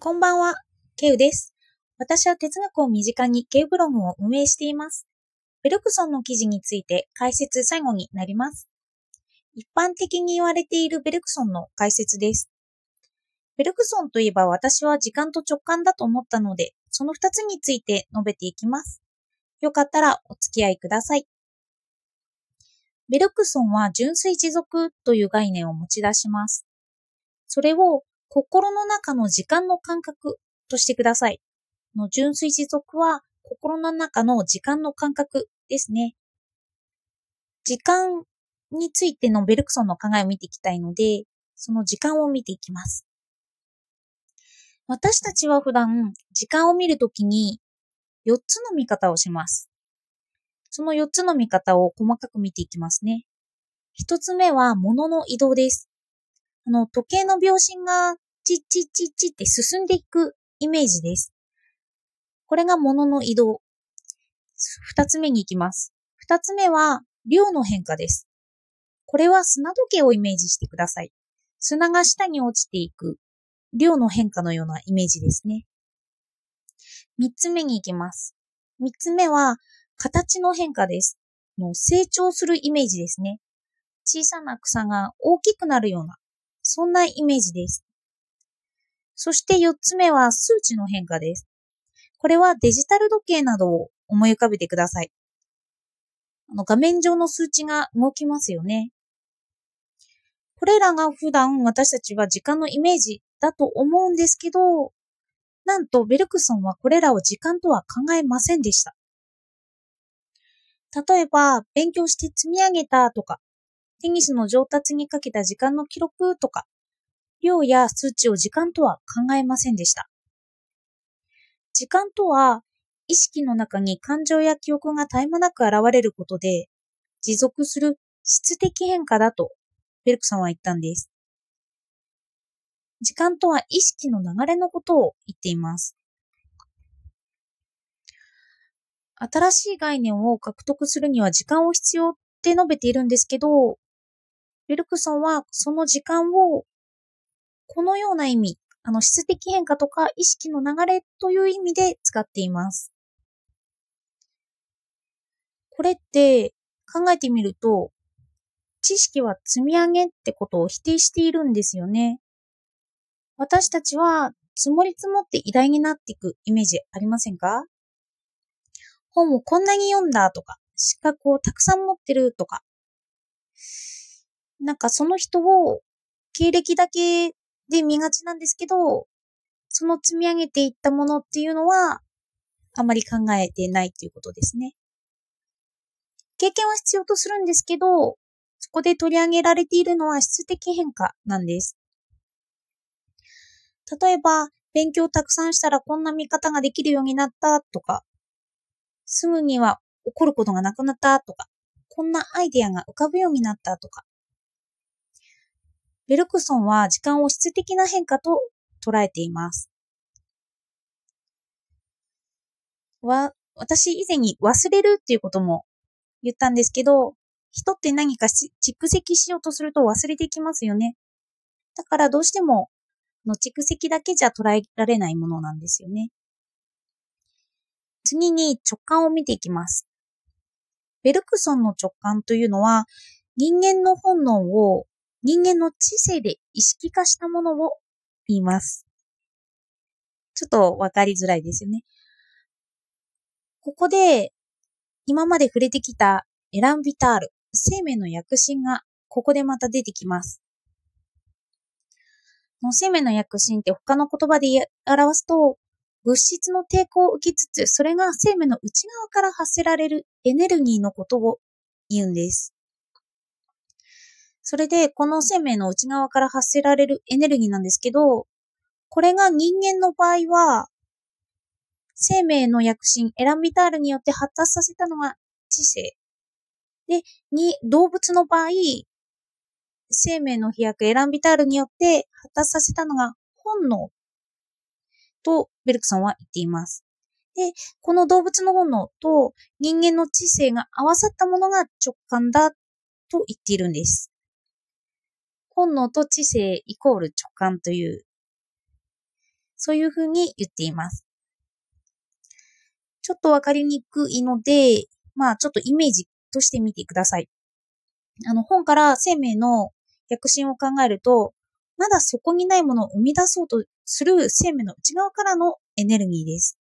こんばんは、ケウです。私は哲学を身近にケウブログを運営しています。ベルクソンの記事について解説最後になります。一般的に言われているベルクソンの解説です。ベルクソンといえば私は時間と直感だと思ったので、その二つについて述べていきます。よかったらお付き合いください。ベルクソンは純粋持続という概念を持ち出します。それを心の中の時間の感覚としてください。の純粋持続は心の中の時間の感覚ですね。時間についてのベルクソンの考えを見ていきたいので、その時間を見ていきます。私たちは普段時間を見るときに4つの見方をします。その4つの見方を細かく見ていきますね。1つ目は物の移動です。あの、時計の秒針がチッチッチッチって進んでいくイメージです。これが物の移動。二つ目に行きます。二つ目は量の変化です。これは砂時計をイメージしてください。砂が下に落ちていく量の変化のようなイメージですね。三つ目に行きます。三つ目は形の変化です。の成長するイメージですね。小さな草が大きくなるようなそんなイメージです。そして4つ目は数値の変化です。これはデジタル時計などを思い浮かべてください。あの画面上の数値が動きますよね。これらが普段私たちは時間のイメージだと思うんですけど、なんとベルクソンはこれらを時間とは考えませんでした。例えば、勉強して積み上げたとか、テニスの上達にかけた時間の記録とか、量や数値を時間とは考えませんでした。時間とは、意識の中に感情や記憶が絶え間なく現れることで、持続する質的変化だと、ベルクさんは言ったんです。時間とは意識の流れのことを言っています。新しい概念を獲得するには時間を必要って述べているんですけど、ベルクソンはその時間をこのような意味、あの質的変化とか意識の流れという意味で使っています。これって考えてみると、知識は積み上げってことを否定しているんですよね。私たちは積もり積もって偉大になっていくイメージありませんか？本をこんなに読んだとか、資格をたくさん持ってるとか、なんかその人を経歴だけで見がちなんですけど、その積み上げていったものっていうのは、あまり考えてないっていうことですね。経験は必要とするんですけど、そこで取り上げられているのは質的変化なんです。例えば、勉強たくさんしたらこんな見方ができるようになったとか、すぐには起こることがなくなったとか、こんなアイデアが浮かぶようになったとか。ベルクソンは時間を質的な変化と捉えています。わ、私以前に忘れるっていうことも言ったんですけど、人って何か蓄積しようとすると忘れてきますよね。だからどうしてもの蓄積だけじゃ捉えられないものなんですよね。次に直感を見ていきます。ベルクソンの直感というのは人間の本能を人間の知性で意識化したものを言います。ちょっとわかりづらいですよね。ここで今まで触れてきたエラン・ビタール、生命の躍進がここでまた出てきます。の生命の躍進って他の言葉で表すと物質の抵抗を受けつつ、それが生命の内側から発せられるエネルギーのことを言うんです。それで、この生命の内側から発せられるエネルギーなんですけど、これが人間の場合は、生命の躍進、エランビタールによって発達させたのが知性。で、に、動物の場合、生命の飛躍、エランビタールによって発達させたのが本能とベルクさんは言っています。で、この動物の本能と人間の知性が合わさったものが直感だと言っているんです。本能と知性イコール直感という、そういうふうに言っています。ちょっとわかりにくいので、まあちょっとイメージとしてみてください。あの本から生命の躍進を考えると、まだそこにないものを生み出そうとする生命の内側からのエネルギーです。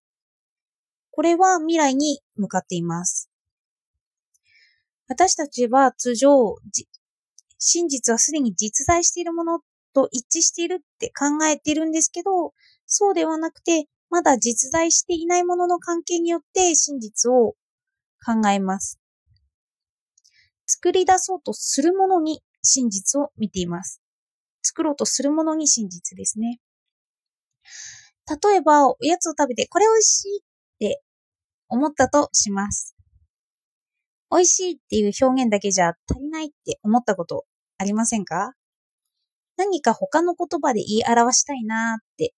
これは未来に向かっています。私たちは通常、真実はすでに実在しているものと一致しているって考えているんですけど、そうではなくて、まだ実在していないものの関係によって真実を考えます。作り出そうとするものに真実を見ています。作ろうとするものに真実ですね。例えば、おやつを食べて、これ美味しいって思ったとします。美味しいっていう表現だけじゃ足りないって思ったことありませんか？何か他の言葉で言い表したいなーって。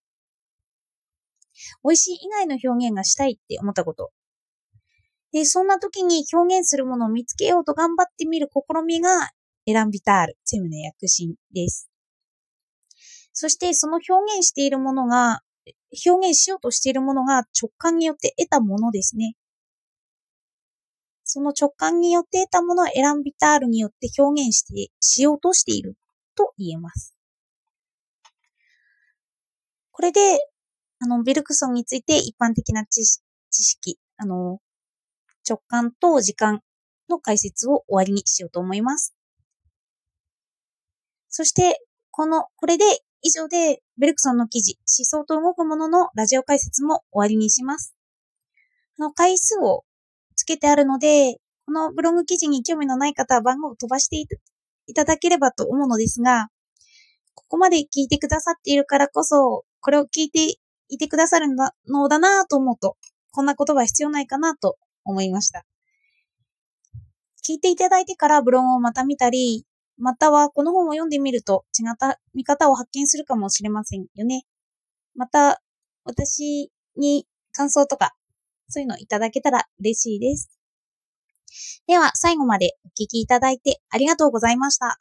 美味しい以外の表現がしたいって思ったこと。で、そんな時に表現するものを見つけようと頑張ってみる試みがエランビタール、セムの躍進です。そしてその表現しているものが、表現しようとしているものが直感によって得たものですね。その直感によって得たものをエランビタールによって表現して、しようとしていると言えます。これで、あの、ベルクソンについて一般的な知識、あの、直感と時間の解説を終わりにしようと思います。そして、この、これで以上で、ベルクソンの記事、思想と動くもののラジオ解説も終わりにします。あの、回数をけてあるので、このブログ記事に興味のない方は番号を飛ばしていただければと思うのですが、ここまで聞いてくださっているからこそ、これを聞いていてくださるのだなと思うと、こんな言葉必要ないかなと思いました。聞いていただいてからブログをまた見たり、またはこの本を読んでみると違った見方を発見するかもしれませんよね。また、私に感想とか、そういうのいただけたら嬉しいです。では、最後までお聞きいただいてありがとうございました。